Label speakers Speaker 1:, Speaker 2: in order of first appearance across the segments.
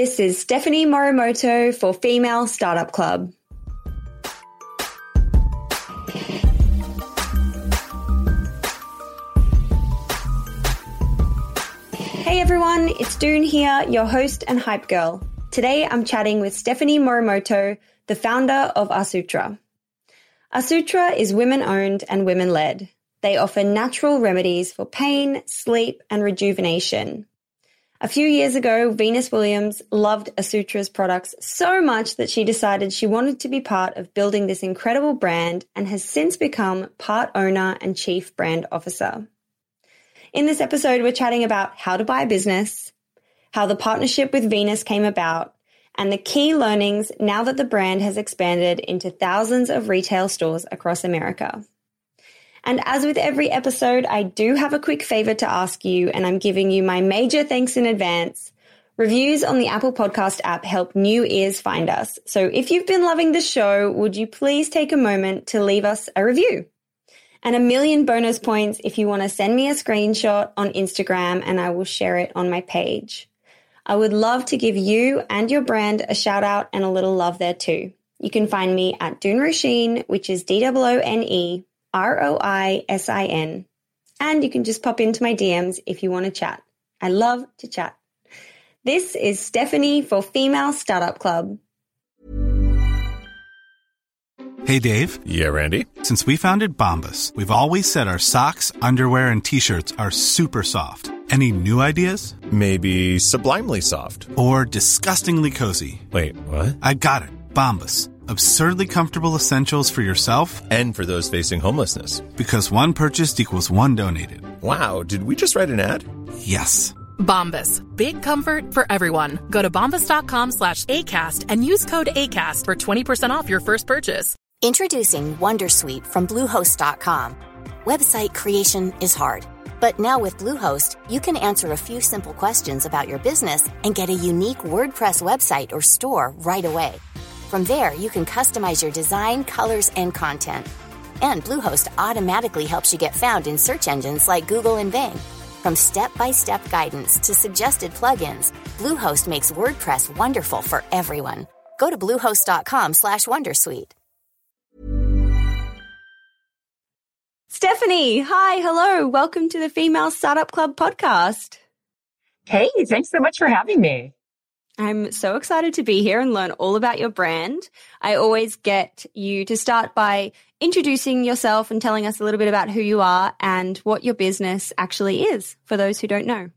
Speaker 1: This is Stephanie Morimoto for Female Startup Club. Hey everyone, it's Doone here, your host and hype girl. Today I'm chatting with Stephanie Morimoto, the founder of Asutra. Asutra is women owned and women led. They offer natural remedies for pain, sleep, and rejuvenation. A few years ago, Venus Williams loved Asutra's products so much that she decided she wanted to be part of building this incredible brand and has since become part owner and chief brand officer. In this episode, we're chatting about how to buy a business, how the partnership with Venus came about, and the key learnings now that the brand has expanded into thousands of retail stores across America. And as with every episode, I do have a quick favor to ask you, and I'm giving you my major thanks in advance. Reviews on the Apple Podcast app help new ears find us. So if you've been loving the show, would you please take a moment to leave us a review? And a million bonus points if you want to send me a screenshot on Instagram and I will share it on my page. I would love to give you and your brand a shout out and a little love there too. You can find me at Doone Roisin, which is D-O-O-N-E R O I S I N. And you can just pop into my DMs if you want to chat. I love to chat. This is Stephanie for Female Startup Club.
Speaker 2: Hey, Dave.
Speaker 3: Yeah, Randy.
Speaker 2: Since we founded Bombas, we've always said our socks, underwear, and t shirts are super soft. Any new ideas?
Speaker 3: Maybe sublimely soft.
Speaker 2: Or disgustingly cozy?
Speaker 3: Wait, what?
Speaker 2: I got it. Bombas absurdly comfortable essentials for yourself
Speaker 3: and for those facing homelessness.
Speaker 2: Because one purchased equals one donated.
Speaker 3: Wow, did we just write an ad?
Speaker 2: Yes.
Speaker 4: Bombas. Big comfort for everyone. Go to bombas.com slash ACAST and use code ACAST for 20% off your first purchase.
Speaker 5: Introducing Wondersuite from Bluehost.com. Website creation is hard. But now with Bluehost, you can answer a few simple questions about your business and get a unique WordPress website or store right away. From there, you can customize your design, colors, and content. And Bluehost automatically helps you get found in search engines like Google and Bing. From step-by-step guidance to suggested plugins, Bluehost makes WordPress wonderful for everyone. Go to bluehost.com/wondersuite.
Speaker 1: Stephanie, hi, hello. Welcome to the Female Startup Club podcast.
Speaker 6: Hey, thanks so much for having me.
Speaker 1: I'm so excited to be here and learn all about your brand. I always get you to start by introducing yourself and telling us a little bit about who you are and what your business actually is for those who don't know.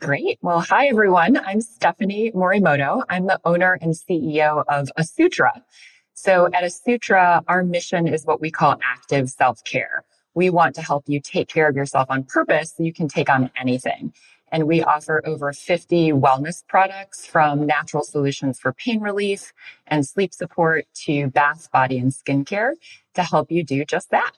Speaker 6: Great. Well, hi everyone. I'm Stephanie Morimoto. I'm the owner and CEO of Asutra. So at Asutra, our mission is what we call active self-care. We want to help you take care of yourself on purpose so you can take on anything. And we offer over 50 wellness products from natural solutions for pain relief and sleep support to bath, body, and skincare to help you do just that.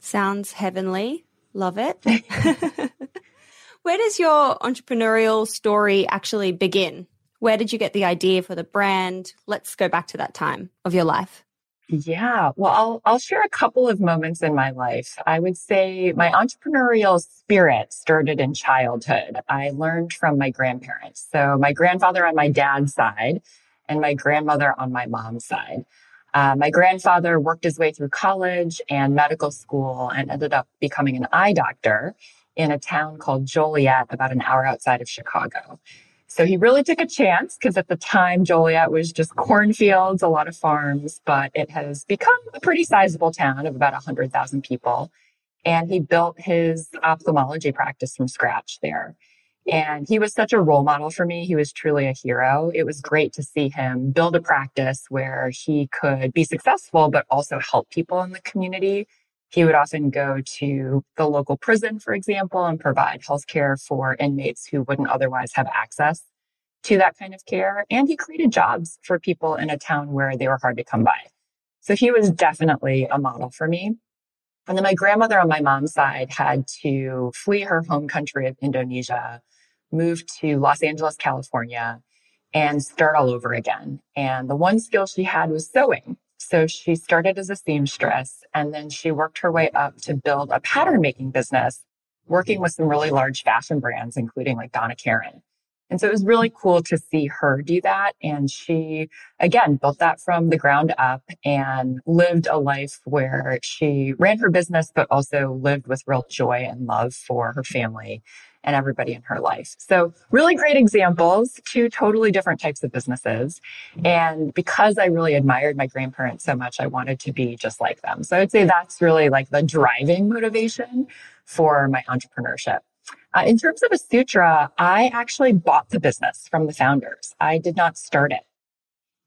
Speaker 1: Sounds heavenly. Love it. Where does your entrepreneurial story actually begin? Where did you get the idea for the brand? Let's go back to that time of your life.
Speaker 6: Yeah. Well, I'll, I'll share a couple of moments in my life. I would say my entrepreneurial spirit started in childhood. I learned from my grandparents. So my grandfather on my dad's side and my grandmother on my mom's side. Uh, my grandfather worked his way through college and medical school and ended up becoming an eye doctor in a town called Joliet, about an hour outside of Chicago. So he really took a chance because at the time Joliet was just cornfields, a lot of farms, but it has become a pretty sizable town of about 100,000 people. And he built his ophthalmology practice from scratch there. And he was such a role model for me. He was truly a hero. It was great to see him build a practice where he could be successful, but also help people in the community he would often go to the local prison, for example, and provide healthcare for inmates who wouldn't otherwise have access to that kind of care. And he created jobs for people in a town where they were hard to come by. So he was definitely a model for me. And then my grandmother on my mom's side had to flee her home country of Indonesia, move to Los Angeles, California, and start all over again. And the one skill she had was sewing. So she started as a seamstress and then she worked her way up to build a pattern making business, working with some really large fashion brands, including like Donna Karan. And so it was really cool to see her do that. And she, again, built that from the ground up and lived a life where she ran her business, but also lived with real joy and love for her family and everybody in her life. So really great examples, two totally different types of businesses. And because I really admired my grandparents so much, I wanted to be just like them. So I'd say that's really like the driving motivation for my entrepreneurship. Uh, in terms of Asutra, I actually bought the business from the founders. I did not start it.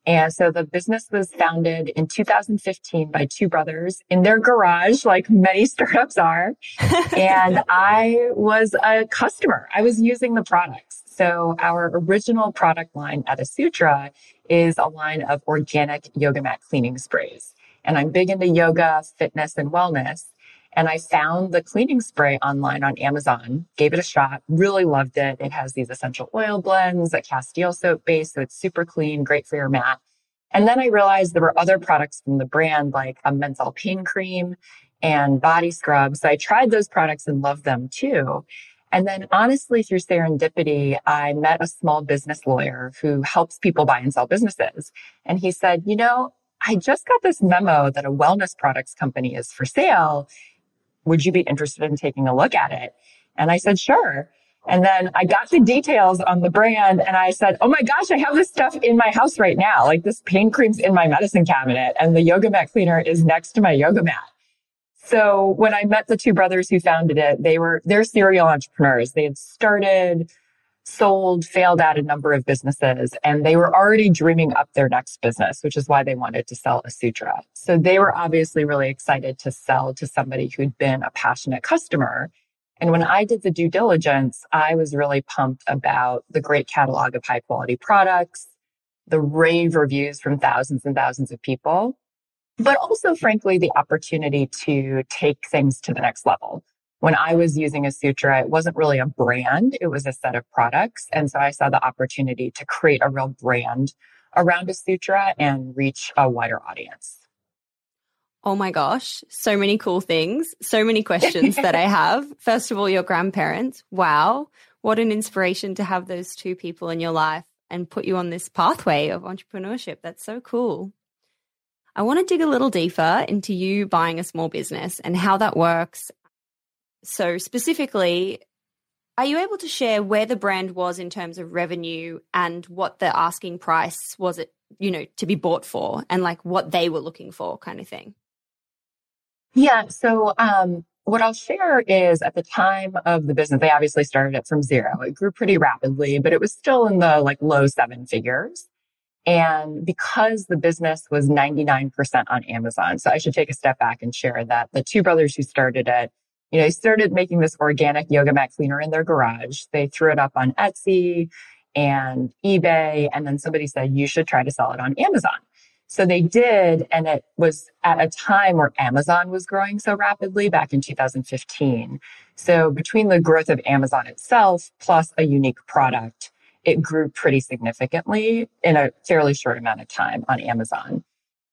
Speaker 6: And so the business was founded in 2015 by two brothers in their garage, like many startups are. and I was a customer. I was using the products. So our original product line at Asutra is a line of organic yoga mat cleaning sprays. And I'm big into yoga, fitness, and wellness. And I found the cleaning spray online on Amazon, gave it a shot, really loved it. It has these essential oil blends, a Castile soap base, so it's super clean, great for your mat. And then I realized there were other products from the brand like a menthol pain cream and body scrub. So I tried those products and loved them too. And then honestly, through serendipity, I met a small business lawyer who helps people buy and sell businesses. And he said, you know, I just got this memo that a wellness products company is for sale would you be interested in taking a look at it? And I said, sure. And then I got the details on the brand and I said, Oh my gosh, I have this stuff in my house right now. Like this pain cream's in my medicine cabinet and the yoga mat cleaner is next to my yoga mat. So when I met the two brothers who founded it, they were, they're serial entrepreneurs. They had started sold, failed at a number of businesses, and they were already dreaming up their next business, which is why they wanted to sell Asutra. So they were obviously really excited to sell to somebody who'd been a passionate customer. And when I did the due diligence, I was really pumped about the great catalog of high quality products, the rave reviews from thousands and thousands of people, but also, frankly, the opportunity to take things to the next level when I was using Asutra, it wasn't really a brand. It was a set of products. And so I saw the opportunity to create a real brand around Asutra and reach a wider audience.
Speaker 1: Oh my gosh, so many cool things, so many questions that I have. First of all, your grandparents. Wow, what an inspiration to have those two people in your life and put you on this pathway of entrepreneurship. That's so cool. I want to dig a little deeper into you buying a small business and how that works so, specifically, are you able to share where the brand was in terms of revenue and what the asking price was it, you know, to be bought for and like what they were looking for kind of thing?
Speaker 6: Yeah. So, um, what I'll share is at the time of the business, they obviously started it from zero. It grew pretty rapidly, but it was still in the like low seven figures. And because the business was 99% on Amazon, so I should take a step back and share that the two brothers who started it you know, they started making this organic yoga mat cleaner in their garage. They threw it up on Etsy and eBay. And then somebody said, you should try to sell it on Amazon. So they did. And it was at a time where Amazon was growing so rapidly back in 2015. So between the growth of Amazon itself plus a unique product, it grew pretty significantly in a fairly short amount of time on Amazon.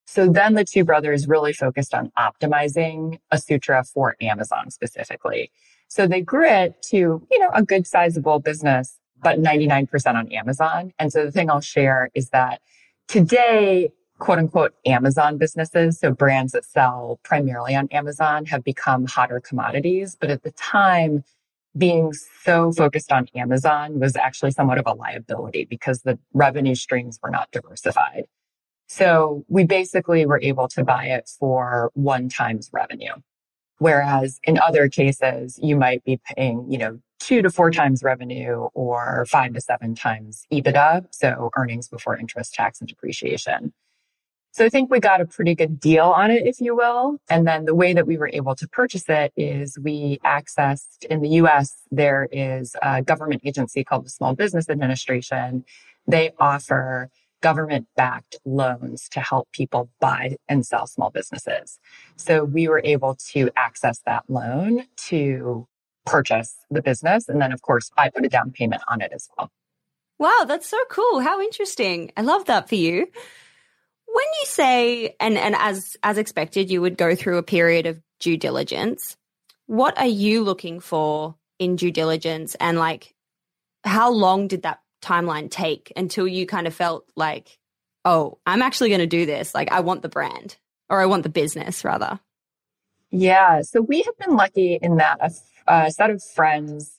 Speaker 6: So then the two brothers really focused on optimizing Asutra for Amazon specifically. So they grew it to, you know, a good sizable business, but 99% on Amazon. And so the thing I'll share is that today, quote unquote, Amazon businesses, so brands that sell primarily on Amazon have become hotter commodities. But at the time, being so focused on Amazon was actually somewhat of a liability because the revenue streams were not diversified. So we basically were able to buy it for one times revenue. Whereas in other cases, you might be paying, you know, two to four times revenue or five to seven times EBITDA. So earnings before interest, tax and depreciation. So I think we got a pretty good deal on it, if you will. And then the way that we were able to purchase it is we accessed in the US, there is a government agency called the Small Business Administration. They offer government backed loans to help people buy and sell small businesses. So we were able to access that loan to purchase the business. And then, of course, I put a down payment on it as well.
Speaker 1: Wow, that's so cool. How interesting. I love that for you. When you say, and, and as, as expected, you would go through a period of due diligence, what are you looking for in due diligence? And like, how long did that timeline take until you kind of felt like, oh, I'm actually going to do this? Like, I want the brand or I want the business rather.
Speaker 6: Yeah. So we have been lucky in that a, a set of friends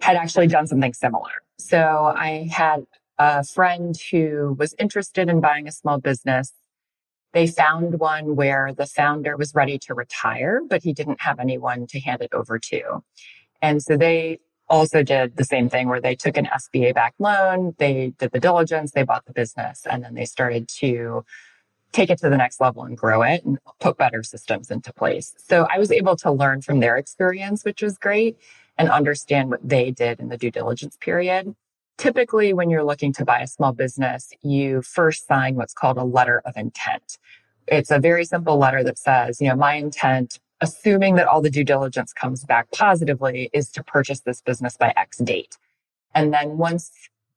Speaker 6: had actually done something similar. So I had a friend who was interested in buying a small business. They found one where the founder was ready to retire, but he didn't have anyone to hand it over to. And so they also did the same thing where they took an SBA backed loan, they did the diligence, they bought the business, and then they started to take it to the next level and grow it and put better systems into place. So I was able to learn from their experience, which was great, and understand what they did in the due diligence period. Typically, when you're looking to buy a small business, you first sign what's called a letter of intent. It's a very simple letter that says, you know, my intent assuming that all the due diligence comes back positively, is to purchase this business by X date. And then once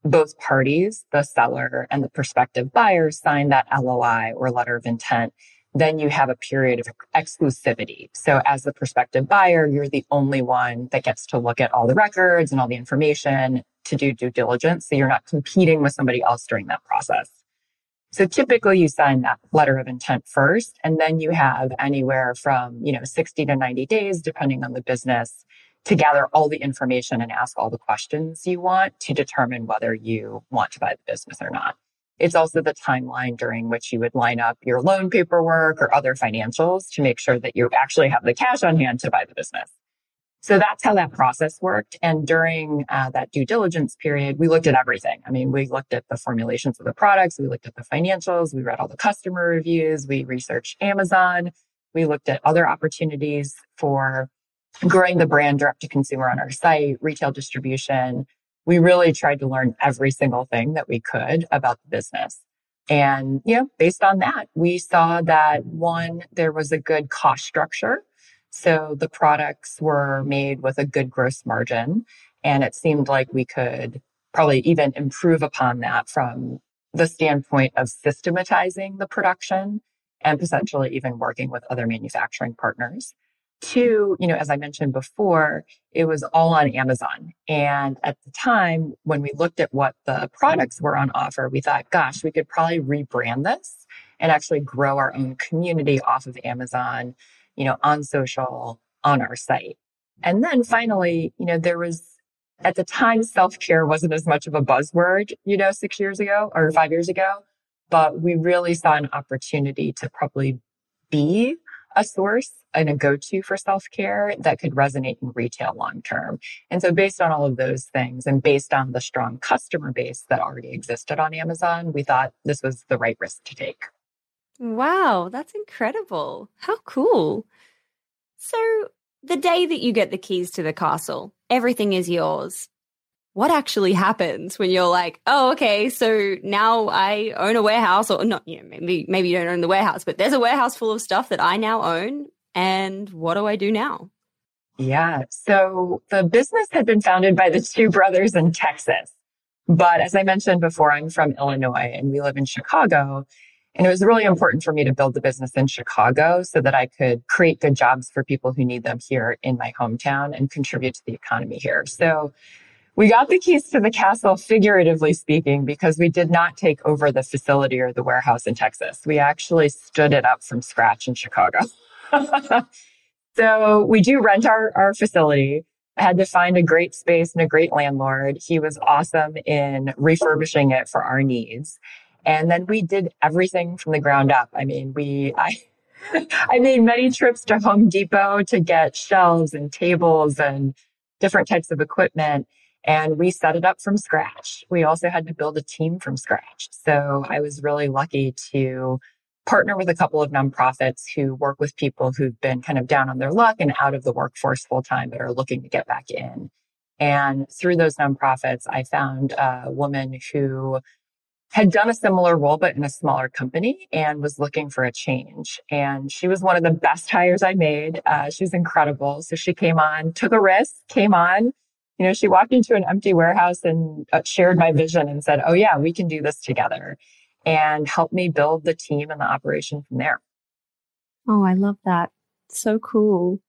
Speaker 6: both parties, the seller and the prospective buyer sign that LOI or letter of intent, then you have a period of exclusivity. So as the prospective buyer, you're the only one that gets to look at all the records and all the information to do due diligence. So you're not competing with somebody else during that process. So typically you sign that letter of intent first, and then you have anywhere from, you know, 60 to 90 days, depending on the business, to gather all the information and ask all the questions you want to determine whether you want to buy the business or not. It's also the timeline during which you would line up your loan paperwork or other financials to make sure that you actually have the cash on hand to buy the business. So that's how that process worked. And during uh, that due diligence period, we looked at everything. I mean, we looked at the formulations of the products, we looked at the financials, we read all the customer reviews, we researched Amazon, we looked at other opportunities for growing the brand direct to consumer on our site, retail distribution. We really tried to learn every single thing that we could about the business. And, you know, based on that, we saw that one, there was a good cost structure so the products were made with a good gross margin. And it seemed like we could probably even improve upon that from the standpoint of systematizing the production and potentially even working with other manufacturing partners. Two, you know, as I mentioned before, it was all on Amazon. And at the time, when we looked at what the products were on offer, we thought, gosh, we could probably rebrand this and actually grow our own community off of Amazon you know, on social, on our site. And then finally, you know, there was at the time self-care wasn't as much of a buzzword, you know, six years ago or five years ago, but we really saw an opportunity to probably be a source and a go-to for self-care that could resonate in retail long term. And so based on all of those things and based on the strong customer base that already existed on Amazon, we thought this was the right risk to take.
Speaker 1: Wow, that's incredible. How cool. So, the day that you get the keys to the castle, everything is yours. What actually happens when you're like, oh, okay, so now I own a warehouse, or not, you know, maybe maybe you don't own the warehouse, but there's a warehouse full of stuff that I now own, and what do I do now?
Speaker 6: Yeah, so the business had been founded by the two brothers in Texas, but as I mentioned before, I'm from Illinois and we live in Chicago. And it was really important for me to build the business in Chicago so that I could create good jobs for people who need them here in my hometown and contribute to the economy here. So we got the keys to the castle, figuratively speaking, because we did not take over the facility or the warehouse in Texas. We actually stood it up from scratch in Chicago. so we do rent our, our facility. I had to find a great space and a great landlord. He was awesome in refurbishing it for our needs. And then we did everything from the ground up. I mean, we, I, I made many trips to Home Depot to get shelves and tables and different types of equipment. And we set it up from scratch. We also had to build a team from scratch. So I was really lucky to partner with a couple of nonprofits who work with people who've been kind of down on their luck and out of the workforce full time but are looking to get back in. And through those nonprofits, I found a woman who had done a similar role, but in a smaller company and was looking for a change. And she was one of the best hires I made. Uh, she was incredible. So she came on, took a risk, came on. You know, she walked into an empty warehouse and uh, shared my vision and said, Oh yeah, we can do this together and helped me build the team and the operation from there.
Speaker 1: Oh, I love that. So cool.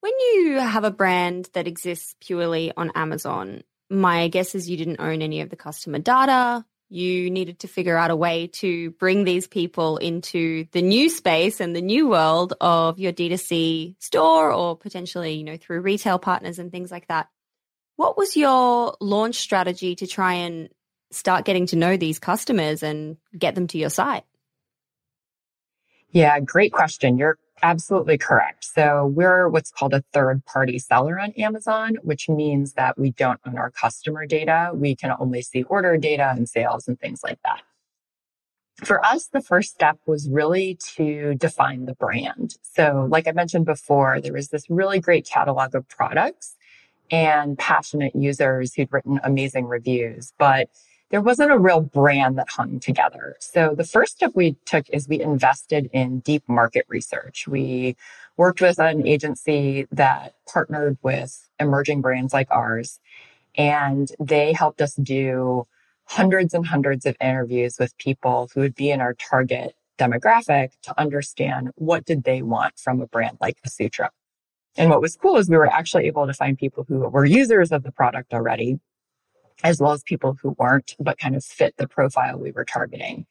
Speaker 1: When you have a brand that exists purely on Amazon, my guess is you didn't own any of the customer data. You needed to figure out a way to bring these people into the new space and the new world of your D2C store or potentially, you know, through retail partners and things like that. What was your launch strategy to try and start getting to know these customers and get them to your site?
Speaker 6: Yeah, great question. You're absolutely correct. So we're what's called a third party seller on Amazon, which means that we don't own our customer data. We can only see order data and sales and things like that. For us, the first step was really to define the brand. So like I mentioned before, there was this really great catalog of products and passionate users who'd written amazing reviews, but there wasn't a real brand that hung together. So the first step we took is we invested in deep market research. We worked with an agency that partnered with emerging brands like ours, and they helped us do hundreds and hundreds of interviews with people who would be in our target demographic to understand what did they want from a brand like Asutra. And what was cool is we were actually able to find people who were users of the product already as well as people who weren't, but kind of fit the profile we were targeting.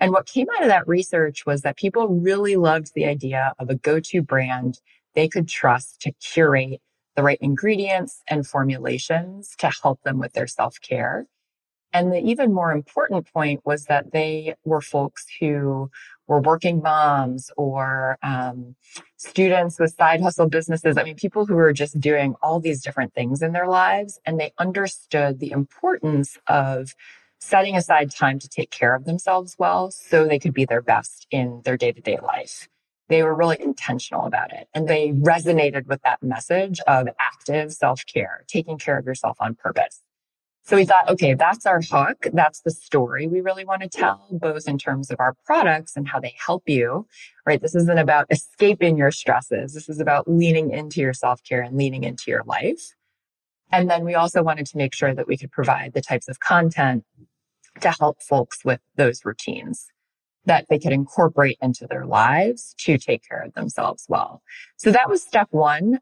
Speaker 6: And what came out of that research was that people really loved the idea of a go-to brand they could trust to curate the right ingredients and formulations to help them with their self-care. And the even more important point was that they were folks who were working moms or um, students with side hustle businesses. I mean, people who were just doing all these different things in their lives and they understood the importance of setting aside time to take care of themselves well so they could be their best in their day to day life. They were really intentional about it and they resonated with that message of active self care, taking care of yourself on purpose. So we thought, okay, that's our hook. That's the story we really want to tell, both in terms of our products and how they help you, right? This isn't about escaping your stresses. This is about leaning into your self care and leaning into your life. And then we also wanted to make sure that we could provide the types of content to help folks with those routines that they could incorporate into their lives to take care of themselves well. So that was step one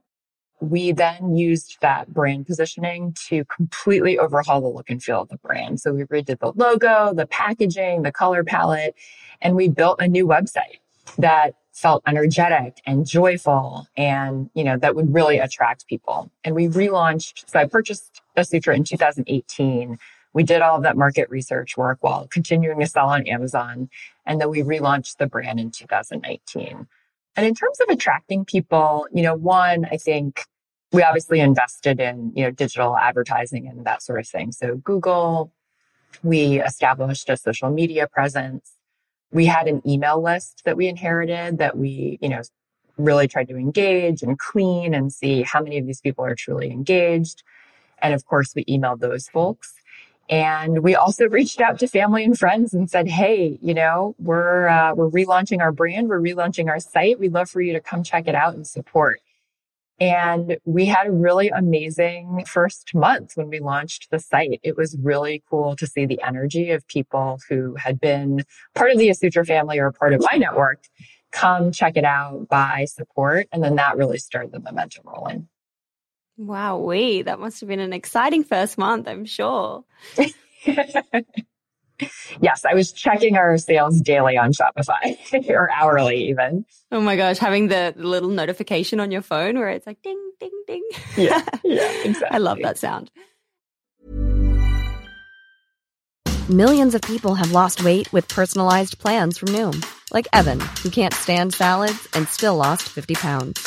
Speaker 6: we then used that brand positioning to completely overhaul the look and feel of the brand. So we redid the logo, the packaging, the color palette, and we built a new website that felt energetic and joyful and, you know, that would really attract people. And we relaunched. So I purchased Asutra in 2018. We did all of that market research work while continuing to sell on Amazon. And then we relaunched the brand in 2019. And in terms of attracting people, you know, one, I think we obviously invested in, you know, digital advertising and that sort of thing. So Google, we established a social media presence. We had an email list that we inherited that we, you know, really tried to engage and clean and see how many of these people are truly engaged. And of course, we emailed those folks. And we also reached out to family and friends and said, "Hey, you know, we're uh, we're relaunching our brand, we're relaunching our site. We'd love for you to come check it out and support." And we had a really amazing first month when we launched the site. It was really cool to see the energy of people who had been part of the Asutra family or part of my network come check it out, buy, support, and then that really started the momentum rolling.
Speaker 1: Wow, we that must have been an exciting first month, I'm sure.
Speaker 6: yes, I was checking our sales daily on Shopify or hourly even.
Speaker 1: Oh my gosh, having the little notification on your phone where it's like ding, ding, ding.
Speaker 6: Yeah, yeah, exactly. I
Speaker 1: love that sound.
Speaker 7: Millions of people have lost weight with personalized plans from Noom, like Evan, who can't stand salads and still lost 50 pounds.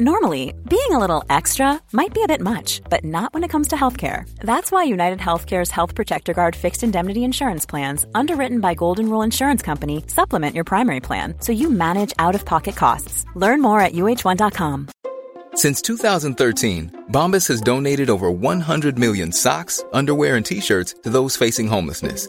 Speaker 8: Normally, being a little extra might be a bit much, but not when it comes to healthcare. That's why United Healthcare's Health Protector Guard fixed indemnity insurance plans, underwritten by Golden Rule Insurance Company, supplement your primary plan so you manage out of pocket costs. Learn more at uh1.com.
Speaker 9: Since 2013, Bombas has donated over 100 million socks, underwear, and t shirts to those facing homelessness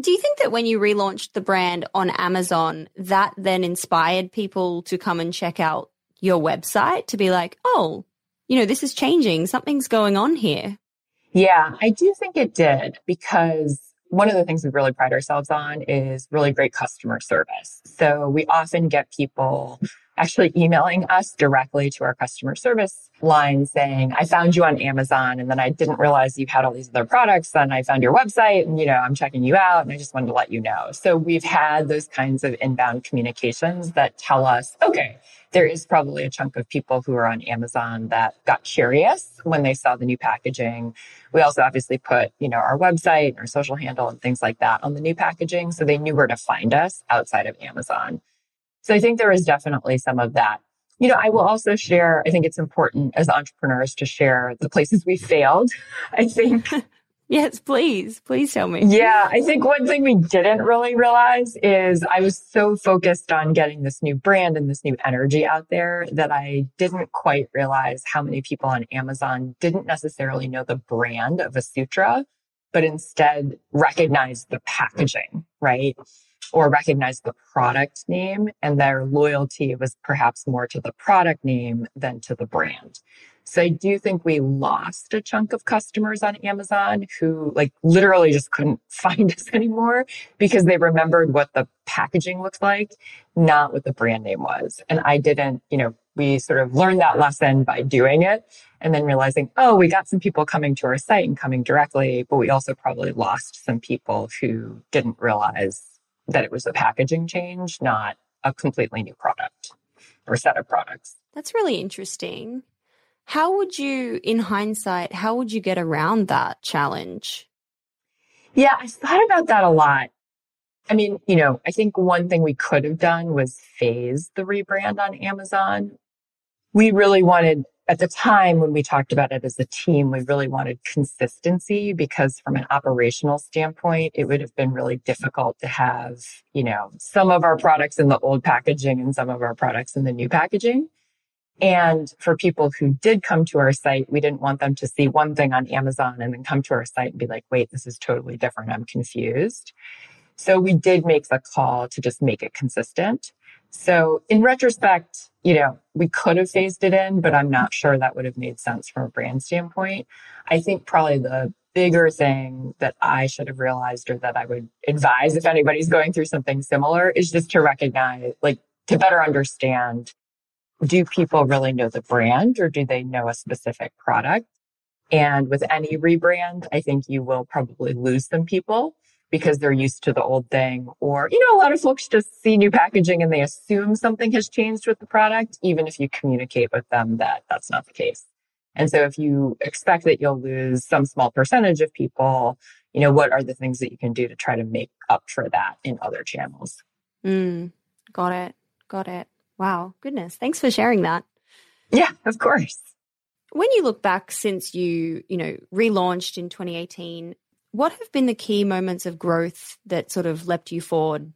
Speaker 1: Do you think that when you relaunched the brand on Amazon, that then inspired people to come and check out your website to be like, oh, you know, this is changing. Something's going on here.
Speaker 6: Yeah, I do think it did because one of the things we really pride ourselves on is really great customer service. So we often get people actually emailing us directly to our customer service line saying, I found you on Amazon and then I didn't realize you had all these other products Then I found your website and, you know, I'm checking you out and I just wanted to let you know. So we've had those kinds of inbound communications that tell us, okay, there is probably a chunk of people who are on Amazon that got curious when they saw the new packaging. We also obviously put, you know, our website and our social handle and things like that on the new packaging. So they knew where to find us outside of Amazon. So I think there is definitely some of that. You know, I will also share, I think it's important as entrepreneurs to share the places we failed. I think.
Speaker 1: yes, please. Please tell me.
Speaker 6: Yeah. I think one thing we didn't really realize is I was so focused on getting this new brand and this new energy out there that I didn't quite realize how many people on Amazon didn't necessarily know the brand of Asutra, but instead recognized the packaging, right? Or recognize the product name and their loyalty was perhaps more to the product name than to the brand. So I do think we lost a chunk of customers on Amazon who like literally just couldn't find us anymore because they remembered what the packaging looked like, not what the brand name was. And I didn't, you know, we sort of learned that lesson by doing it and then realizing, oh, we got some people coming to our site and coming directly, but we also probably lost some people who didn't realize that it was a packaging change, not a completely new product or set of products.
Speaker 1: That's really interesting. How would you, in hindsight, how would you get around that challenge?
Speaker 6: Yeah, I thought about that a lot. I mean, you know, I think one thing we could have done was phase the rebrand on Amazon. We really wanted at the time when we talked about it as a team, we really wanted consistency because from an operational standpoint, it would have been really difficult to have, you know, some of our products in the old packaging and some of our products in the new packaging. And for people who did come to our site, we didn't want them to see one thing on Amazon and then come to our site and be like, wait, this is totally different. I'm confused. So we did make the call to just make it consistent. So in retrospect, you know, we could have phased it in, but I'm not sure that would have made sense from a brand standpoint. I think probably the bigger thing that I should have realized or that I would advise if anybody's going through something similar is just to recognize, like, to better understand do people really know the brand or do they know a specific product? And with any rebrand, I think you will probably lose some people because they're used to the old thing. Or, you know, a lot of folks just see new packaging and they assume something has changed with the product, even if you communicate with them that that's not the case. And so if you expect that you'll lose some small percentage of people, you know, what are the things that you can do to try to make up for that in other channels?
Speaker 1: Mm, got it. Got it. Wow. Goodness. Thanks for sharing that.
Speaker 6: Yeah, of course.
Speaker 1: When you look back since you, you know, relaunched in 2018, what have been the key moments of growth that sort of leapt you forward?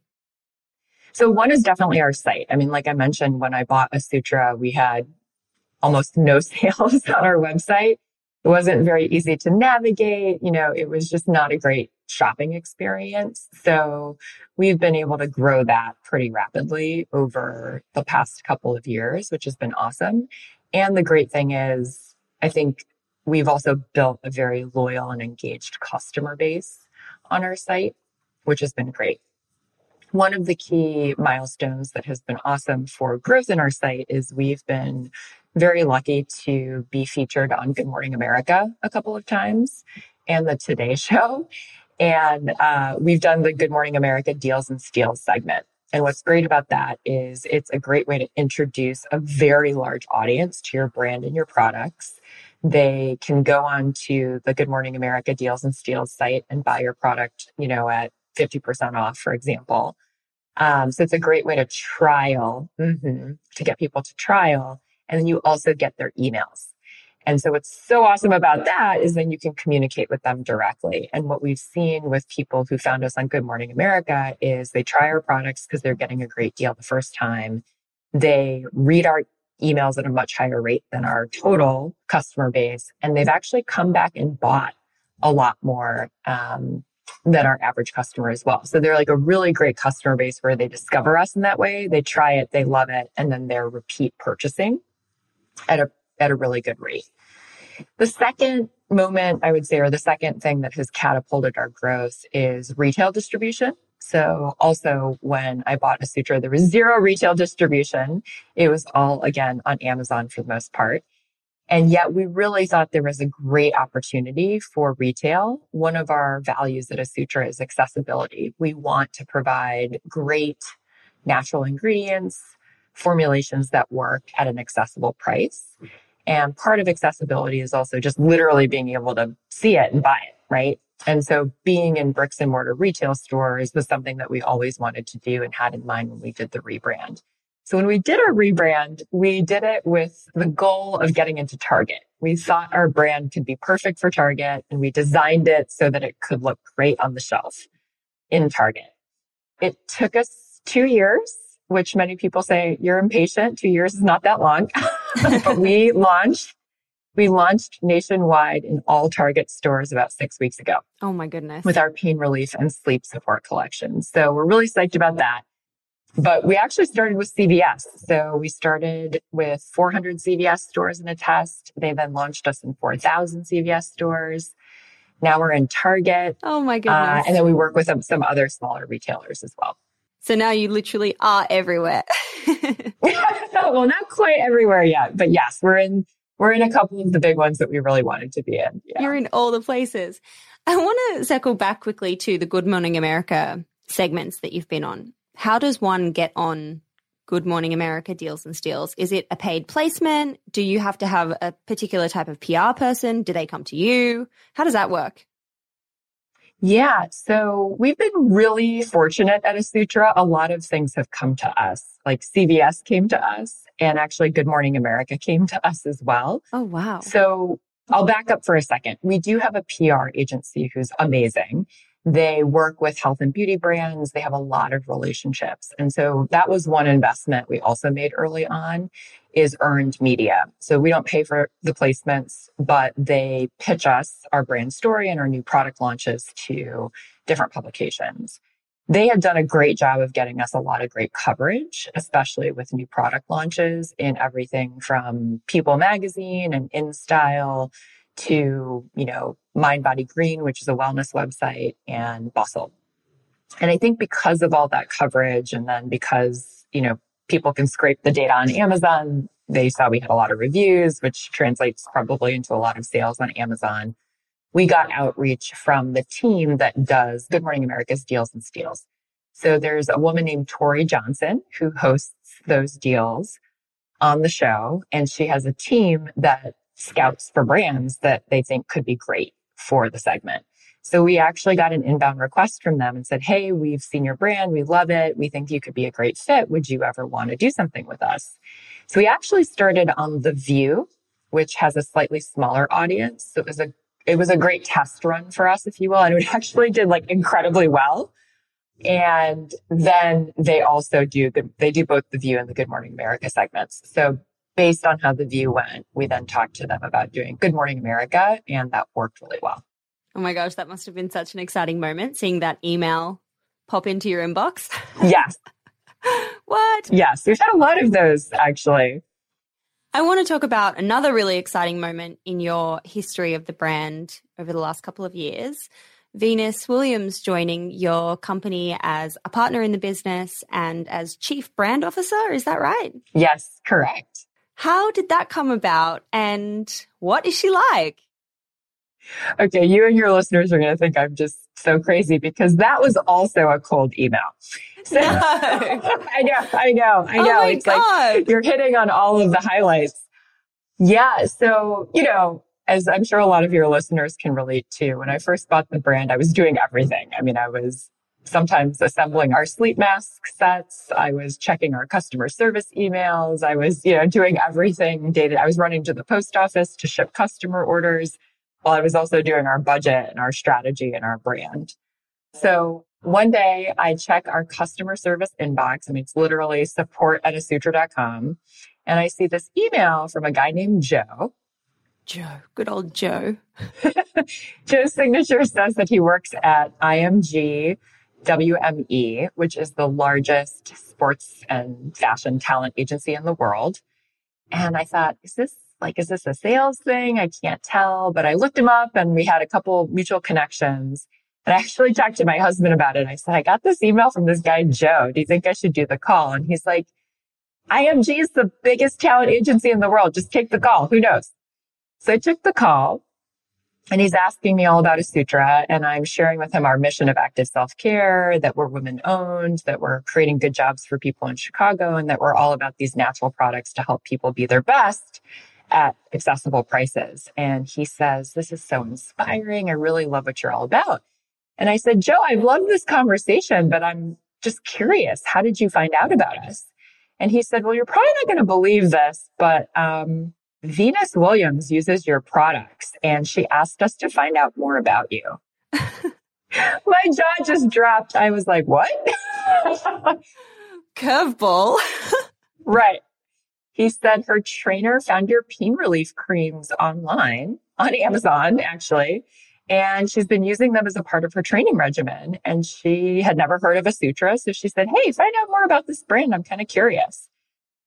Speaker 6: So one is definitely our site. I mean, like I mentioned, when I bought Asutra, we had almost no sales on our website. It wasn't very easy to navigate. You know, it was just not a great shopping experience. So we've been able to grow that pretty rapidly over the past couple of years, which has been awesome. And the great thing is, I think we've also built a very loyal and engaged customer base on our site, which has been great. One of the key milestones that has been awesome for growth in our site is we've been very lucky to be featured on Good Morning America a couple of times and the Today Show. And uh, we've done the Good Morning America Deals and Steals segment. And what's great about that is it's a great way to introduce a very large audience to your brand and your products. They can go on to the Good Morning America Deals and Steals site and buy your product, you know, at 50% off, for example. Um, so it's a great way to trial, mm-hmm, to get people to trial. And then you also get their emails. And so what's so awesome about that is then you can communicate with them directly. And what we've seen with people who found us on Good Morning America is they try our products because they're getting a great deal the first time. They read our emails at a much higher rate than our total customer base. And they've actually come back and bought a lot more um, than our average customer as well. So they're like a really great customer base where they discover us in that way. They try it, they love it, and then they're repeat purchasing at a at a really good rate. The second moment I would say, or the second thing that has catapulted our growth is retail distribution. So also when I bought Asutra, there was zero retail distribution. It was all again on Amazon for the most part. And yet we really thought there was a great opportunity for retail. One of our values at Asutra is accessibility. We want to provide great natural ingredients, formulations that work at an accessible price. And part of accessibility is also just literally being able to see it and buy it, right? And so being in bricks and mortar retail stores was something that we always wanted to do and had in mind when we did the rebrand. So when we did our rebrand, we did it with the goal of getting into Target. We thought our brand could be perfect for Target and we designed it so that it could look great on the shelf in Target. It took us two years, which many people say you're impatient. Two years is not that long, but we launched we launched nationwide in all Target stores about six weeks ago.
Speaker 1: Oh my goodness.
Speaker 6: With our pain relief and sleep support collection. So we're really psyched about that. But we actually started with CVS. So we started with 400 CVS stores in a test. They then launched us in 4,000 CVS stores. Now we're in Target.
Speaker 1: Oh my goodness. Uh,
Speaker 6: and then we work with some, some other smaller retailers as well.
Speaker 1: So now you literally are everywhere.
Speaker 6: well, not quite everywhere yet, but yes, we're in we're in a couple of the big ones that we really wanted to be in.
Speaker 1: Yeah. You're in all the places. I want to circle back quickly to the Good Morning America segments that you've been on. How does one get on Good Morning America Deals and Steals? Is it a paid placement? Do you have to have a particular type of PR person? Do they come to you? How does that work?
Speaker 6: Yeah. So we've been really fortunate at Asutra. A lot of things have come to us. Like CVS came to us and actually Good Morning America came to us as well.
Speaker 1: Oh, wow.
Speaker 6: So I'll back up for a second. We do have a PR agency who's amazing. They work with health and beauty brands. They have a lot of relationships. And so that was one investment we also made early on is earned media. So we don't pay for the placements, but they pitch us our brand story and our new product launches to different publications. They have done a great job of getting us a lot of great coverage, especially with new product launches in everything from People Magazine and InStyle to, you know, Mind Body Green, which is a wellness website, and Bustle. And I think because of all that coverage and then because, you know, people can scrape the data on Amazon, they saw we had a lot of reviews, which translates probably into a lot of sales on Amazon. We got outreach from the team that does Good Morning America's deals and steals. So there's a woman named Tori Johnson who hosts those deals on the show. And she has a team that scouts for brands that they think could be great for the segment. So we actually got an inbound request from them and said, Hey, we've seen your brand. We love it. We think you could be a great fit. Would you ever want to do something with us? So we actually started on The View, which has a slightly smaller audience. So it was a, it was a great test run for us, if you will. And it actually did like incredibly well. And then they also do they do both the View and the Good Morning America segments. So based on how the View went, we then talked to them about doing Good Morning America and that worked really well.
Speaker 1: Oh my gosh, that must have been such an exciting moment seeing that email pop into your inbox.
Speaker 6: Yes.
Speaker 1: what?
Speaker 6: Yes, we've had a lot of those actually.
Speaker 1: I want to talk about another really exciting moment in your history of the brand over the last couple of years. Venus Williams joining your company as a partner in the business and as chief brand officer. Is that right?
Speaker 6: Yes, correct.
Speaker 1: How did that come about and what is she like?
Speaker 6: Okay, you and your listeners are going to think I'm just so crazy because that was also a cold email. So, no. I know, I know, I oh know.
Speaker 1: Oh
Speaker 6: it's
Speaker 1: God.
Speaker 6: like you're hitting on all of the highlights. Yeah. So, you know, as I'm sure a lot of your listeners can relate to, when I first bought the brand, I was doing everything. I mean, I was sometimes assembling our sleep mask sets. I was checking our customer service emails. I was, you know, doing everything data. I was running to the post office to ship customer orders while I was also doing our budget and our strategy and our brand. So one day I check our customer service inbox. I mean, it's literally support at asutra.com. And I see this email from a guy named Joe.
Speaker 1: Joe, good old Joe.
Speaker 6: Joe's signature says that he works at IMG WME, which is the largest sports and fashion talent agency in the world. And I thought, is this like, is this a sales thing? I can't tell, but I looked him up and we had a couple mutual connections. And I actually talked to my husband about it. I said, I got this email from this guy, Joe. Do you think I should do the call? And he's like, IMG is the biggest talent agency in the world. Just take the call. Who knows? So I took the call and he's asking me all about Asutra and I'm sharing with him our mission of active self-care, that we're women owned, that we're creating good jobs for people in Chicago and that we're all about these natural products to help people be their best at accessible prices. And he says, this is so inspiring. I really love what you're all about. And I said, Joe, I've loved this conversation, but I'm just curious. How did you find out about us? And he said, well, you're probably not going to believe this, but, um, Venus Williams uses your products and she asked us to find out more about you. My jaw just dropped. I was like, what?
Speaker 1: Curveball.
Speaker 6: right. He said her trainer found your pain relief creams online on Amazon, actually. And she's been using them as a part of her training regimen. And she had never heard of Asutra. So she said, Hey, find out more about this brand. I'm kind of curious.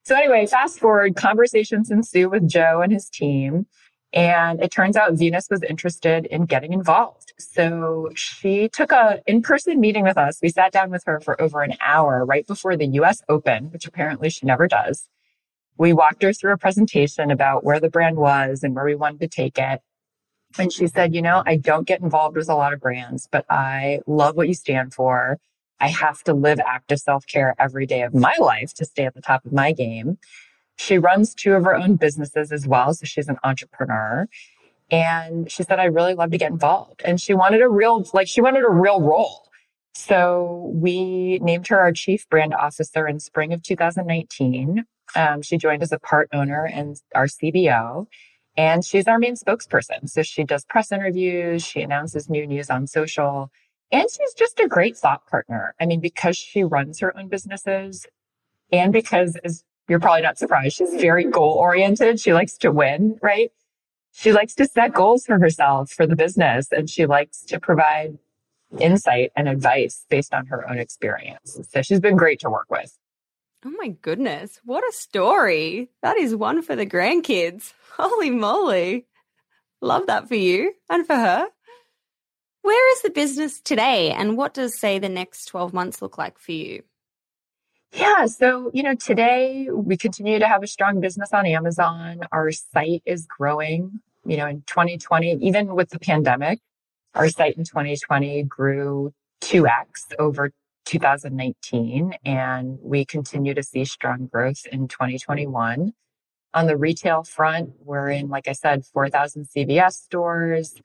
Speaker 6: So anyway, fast forward, conversations ensue with Joe and his team. And it turns out Venus was interested in getting involved. So she took a in-person meeting with us. We sat down with her for over an hour right before the US Open, which apparently she never does. We walked her through a presentation about where the brand was and where we wanted to take it. And she said, you know, I don't get involved with a lot of brands, but I love what you stand for. I have to live active self care every day of my life to stay at the top of my game. She runs two of her own businesses as well. So she's an entrepreneur. And she said, I really love to get involved. And she wanted a real, like, she wanted a real role. So we named her our chief brand officer in spring of 2019. Um, she joined as a part owner and our CBO. And she's our main spokesperson. So she does press interviews. She announces new news on social. And she's just a great thought partner. I mean, because she runs her own businesses and because as you're probably not surprised, she's very goal oriented. She likes to win, right? She likes to set goals for herself, for the business, and she likes to provide insight and advice based on her own experience. So she's been great to work with.
Speaker 1: Oh my goodness. What a story. That is one for the grandkids. Holy moly. Love that for you and for her. Where is the business today and what does, say, the next 12 months look like for you?
Speaker 6: Yeah. So, you know, today we continue to have a strong business on Amazon. Our site is growing, you know, in 2020, even with the pandemic, our site in 2020 grew 2x over 2019 and we continue to see strong growth in 2021. On the retail front, we're in, like I said, 4,000 CVS stores,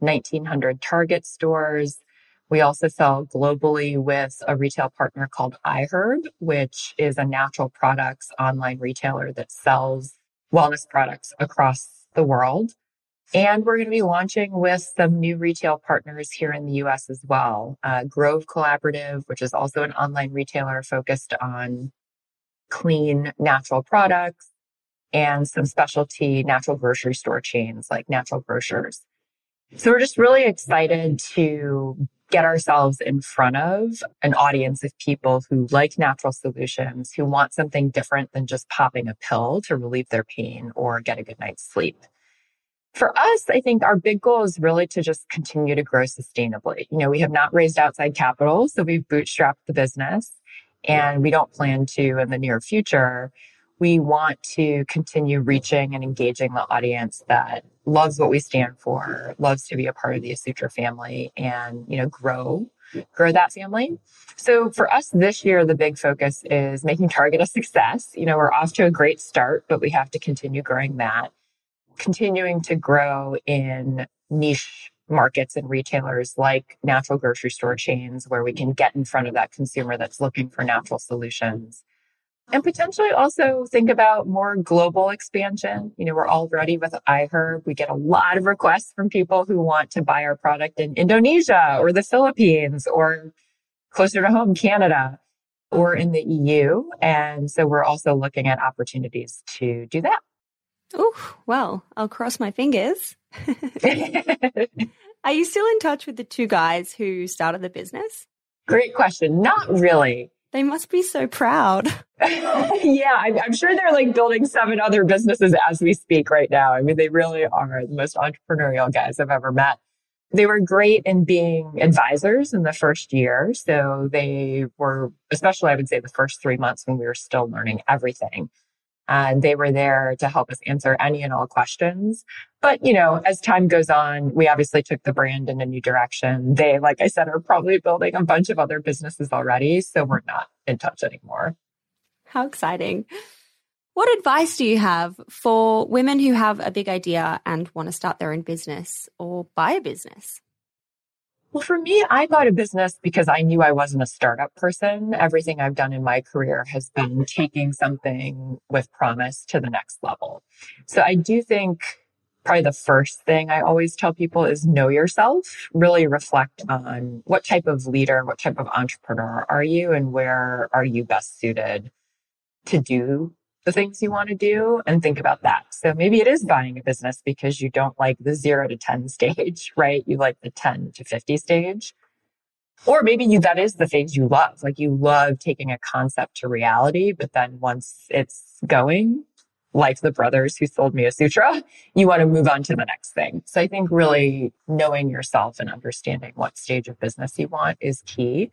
Speaker 6: 1,900 Target stores. We also sell globally with a retail partner called iHerb, which is a natural products online retailer that sells wellness products across the world. And we're going to be launching with some new retail partners here in the US as well. Uh, Grove Collaborative, which is also an online retailer focused on clean natural products and some specialty natural grocery store chains like natural grocers. So we're just really excited to get ourselves in front of an audience of people who like natural solutions, who want something different than just popping a pill to relieve their pain or get a good night's sleep. For us, I think our big goal is really to just continue to grow sustainably. You know, we have not raised outside capital, so we've bootstrapped the business and we don't plan to in the near future. We want to continue reaching and engaging the audience that loves what we stand for, loves to be a part of the Asutra family and, you know, grow, grow that family. So for us this year, the big focus is making Target a success. You know, we're off to a great start, but we have to continue growing that, continuing to grow in niche markets and retailers like natural grocery store chains where we can get in front of that consumer that's looking for natural solutions. And potentially also think about more global expansion. You know, we're already with iHerb. We get a lot of requests from people who want to buy our product in Indonesia or the Philippines or closer to home, Canada or in the EU. And so we're also looking at opportunities to do that.
Speaker 1: Oh, well, I'll cross my fingers. Are you still in touch with the two guys who started the business?
Speaker 6: Great question. Not really.
Speaker 1: They must be so proud.
Speaker 6: yeah, I'm, I'm, sure they're like building seven other businesses as we speak right now. I mean, they really are the most entrepreneurial guys I've ever met. They were great in being advisors in the first year. So they were, especially I would say the first three months when we were still learning everything. And they were there to help us answer any and all questions. But, you know, as time goes on, we obviously took the brand in a new direction. They, like I said, are probably building a bunch of other businesses already. So we're not in touch anymore.
Speaker 1: How exciting. What advice do you have for women who have a big idea and want to start their own business or buy a business?
Speaker 6: Well, for me, I got a business because I knew I wasn't a startup person. Everything I've done in my career has been taking something with promise to the next level. So I do think probably the first thing I always tell people is know yourself, really reflect on what type of leader, what type of entrepreneur are you and where are you best suited to do the things you want to do and think about that. So maybe it is buying a business because you don't like the zero to 10 stage, right? You like the 10 to 50 stage. Or maybe you, that is the phase you love. Like you love taking a concept to reality, but then once it's going, like the brothers who sold me Asutra, you want to move on to the next thing. So I think really knowing yourself and understanding what stage of business you want is key.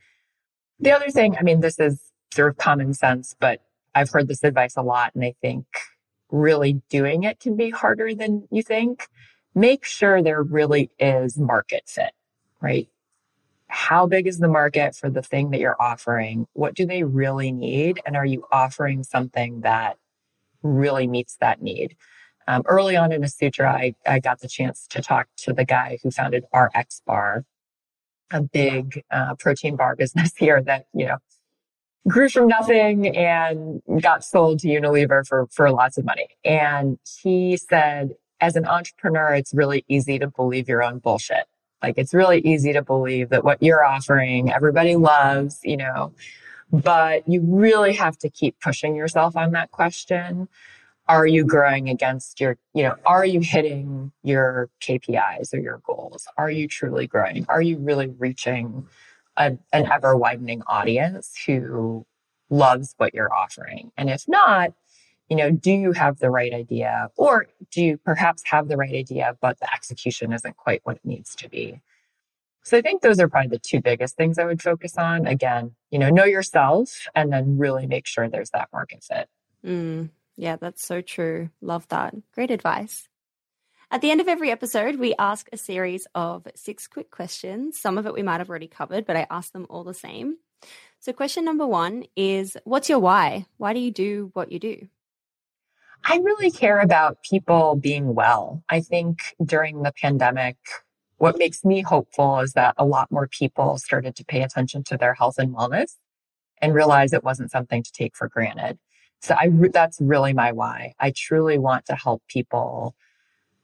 Speaker 6: The other thing, I mean, this is sort of common sense, but I've heard this advice a lot and I think really doing it can be harder than you think. Make sure there really is market fit, right? How big is the market for the thing that you're offering? What do they really need? And are you offering something that really meets that need? Um, early on in Asutra, I, I got the chance to talk to the guy who founded RXBAR, a big uh, protein bar business here that, you know, grew from nothing and got sold to Unilever for, for lots of money. And he said, as an entrepreneur, it's really easy to believe your own bullshit. Like it's really easy to believe that what you're offering, everybody loves, you know, but you really have to keep pushing yourself on that question. Are you growing against your, you know, are you hitting your KPIs or your goals? Are you truly growing? Are you really reaching a, an ever widening audience who loves what you're offering? And if not, you know, do you have the right idea or do you perhaps have the right idea, but the execution isn't quite what it needs to be? So I think those are probably the two biggest things I would focus on. Again, you know, know yourself and then really make sure there's that market fit.
Speaker 1: Mm, yeah, that's so true. Love that. Great advice. At the end of every episode, we ask a series of six quick questions. Some of it we might have already covered, but I ask them all the same. So, question number one is What's your why? Why do you do what you do?
Speaker 6: I really care about people being well. I think during the pandemic, what makes me hopeful is that a lot more people started to pay attention to their health and wellness and realize it wasn't something to take for granted. So I, that's really my why. I truly want to help people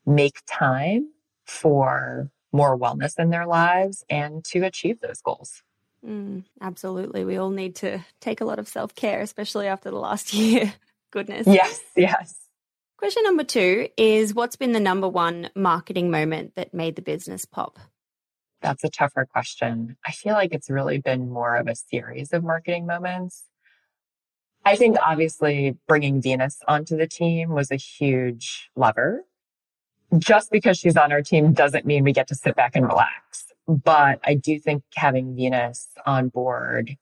Speaker 6: make time for more wellness in their lives and to achieve those goals.
Speaker 1: Mm, absolutely. We all need to take a lot of self care, especially after the last year. Goodness.
Speaker 6: Yes, yes.
Speaker 1: Question number two is What's been the number one marketing moment that made the business pop?
Speaker 6: That's a tougher question. I feel like it's really been more of a series of marketing moments. I think obviously bringing Venus onto the team was a huge lever. Just because she's on our team doesn't mean we get to sit back and relax. But I do think having Venus on board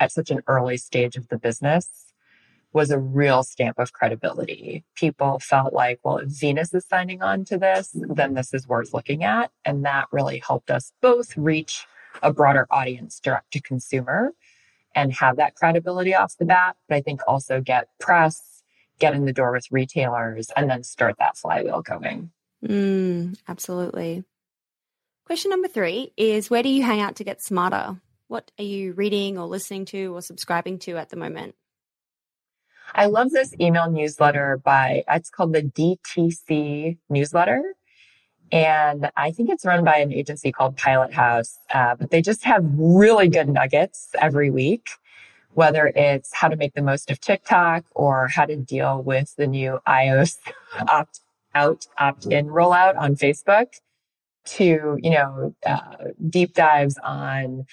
Speaker 6: at such an early stage of the business was a real stamp of credibility. People felt like, well, if Venus is signing on to this, then this is worth looking at. And that really helped us both reach a broader audience direct to consumer and have that credibility off the bat. But I think also get press, get in the door with retailers, and then start that flywheel going.
Speaker 1: Mm, absolutely. Question number three is Where do you hang out to get smarter? What are you reading or listening to or subscribing to at the moment?
Speaker 6: I love this email newsletter by, it's called the DTC newsletter. And I think it's run by an agency called Pilothouse, uh, but they just have really good nuggets every week, whether it's how to make the most of TikTok or how to deal with the new iOS opt out, opt in rollout on Facebook to, you know, uh, deep dives on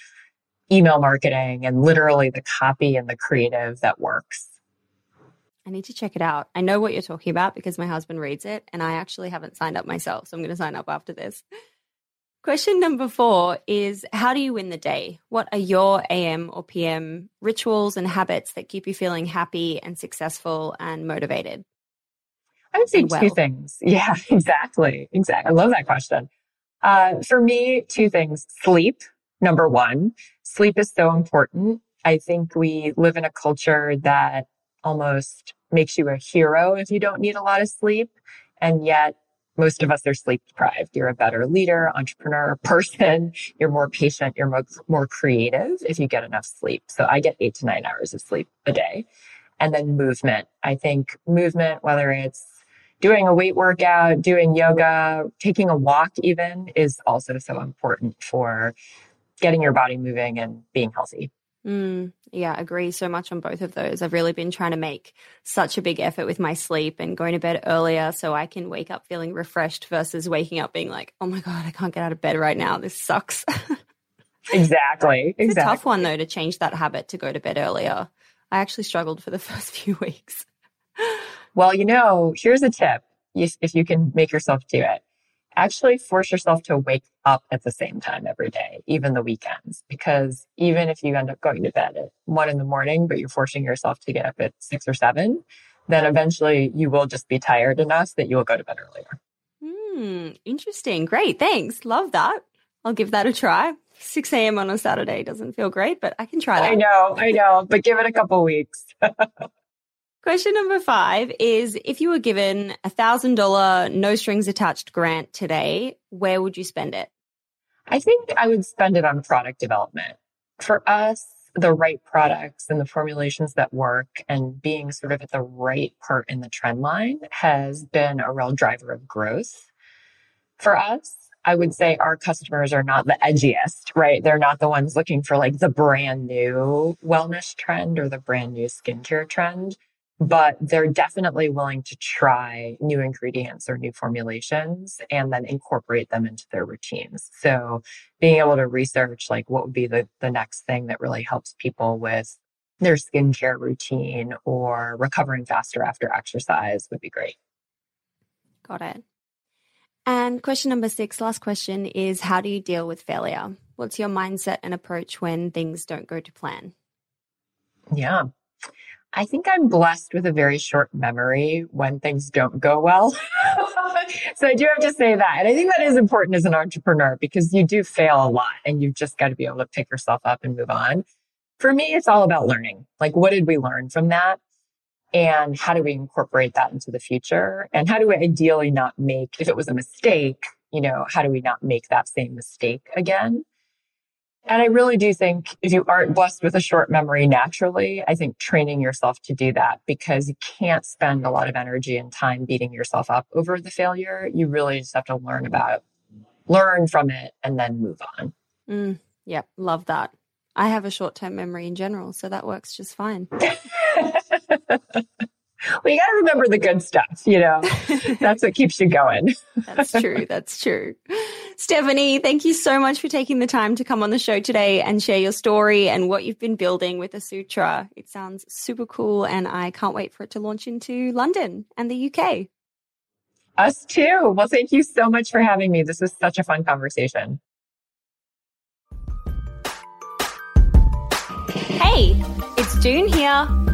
Speaker 6: email marketing and literally the copy and the creative that works.
Speaker 1: I need to check it out. I know what you're talking about because my husband reads it and I actually haven't signed up myself. So I'm going to sign up after this. Question number four is How do you win the day? What are your AM or PM rituals and habits that keep you feeling happy and successful and motivated?
Speaker 6: I would say well? two things. Yeah, exactly. Exactly. I love that question. Uh, for me, two things. Sleep, number one. Sleep is so important. I think we live in a culture that almost makes you a hero if you don't need a lot of sleep. And yet most of us are sleep deprived. You're a better leader, entrepreneur, person. You're more patient. You're more, more creative if you get enough sleep. So I get eight to nine hours of sleep a day. And then movement. I think movement, whether it's doing a weight workout, doing yoga, taking a walk even is also so important for getting your body moving and being healthy.
Speaker 1: Mm, yeah, agree so much on both of those. I've really been trying to make such a big effort with my sleep and going to bed earlier so I can wake up feeling refreshed versus waking up being like, oh my God, I can't get out of bed right now. This sucks.
Speaker 6: exactly.
Speaker 1: It's
Speaker 6: exactly.
Speaker 1: a tough one though to change that habit to go to bed earlier. I actually struggled for the first few weeks.
Speaker 6: Well, you know, here's a tip if you can make yourself do it actually force yourself to wake up at the same time every day, even the weekends. Because even if you end up going to bed at one in the morning, but you're forcing yourself to get up at six or seven, then eventually you will just be tired enough that you will go to bed earlier.
Speaker 1: Hmm, interesting. Great. Thanks. Love that. I'll give that a try. 6 a.m. on a Saturday doesn't feel great, but I can try that.
Speaker 6: I know, I know, but give it a couple weeks.
Speaker 1: Question number five is if you were given a thousand dollar no strings attached grant today, where would you spend it?
Speaker 6: I think I would spend it on product development. For us, the right products and the formulations that work and being sort of at the right part in the trend line has been a real driver of growth. For us, I would say our customers are not the edgiest, right? They're not the ones looking for like the brand new wellness trend or the brand new skincare trend but they're definitely willing to try new ingredients or new formulations and then incorporate them into their routines. So being able to research like what would be the, the next thing that really helps people with their skincare routine or recovering faster after exercise would be great.
Speaker 1: Got it. And question number six, last question is how do you deal with failure? What's your mindset and approach when things don't go to plan?
Speaker 6: Yeah, I think I'm blessed with a very short memory when things don't go well. so I do have to say that. And I think that is important as an entrepreneur because you do fail a lot and you've just got to be able to pick yourself up and move on. For me, it's all about learning. Like, what did we learn from that? And how do we incorporate that into the future? And how do we ideally not make, if it was a mistake, you know, how do we not make that same mistake again? And I really do think if you aren't blessed with a short memory naturally, I think training yourself to do that because you can't spend a lot of energy and time beating yourself up over the failure. You really just have to learn about, learn from it and then move on.
Speaker 1: Mm, yep. Love that. I have a short term memory in general, so that works just fine.
Speaker 6: well, you got to remember the good stuff, you know, that's what keeps you going.
Speaker 1: that's true. That's true. Stephanie, thank you so much for taking the time to come on the show today and share your story and what you've been building with Asutra. It sounds super cool, and I can't wait for it to launch into London and the UK.
Speaker 6: Us too. Well, thank you so much for having me. This was such a fun conversation.
Speaker 1: Hey, it's Doone here.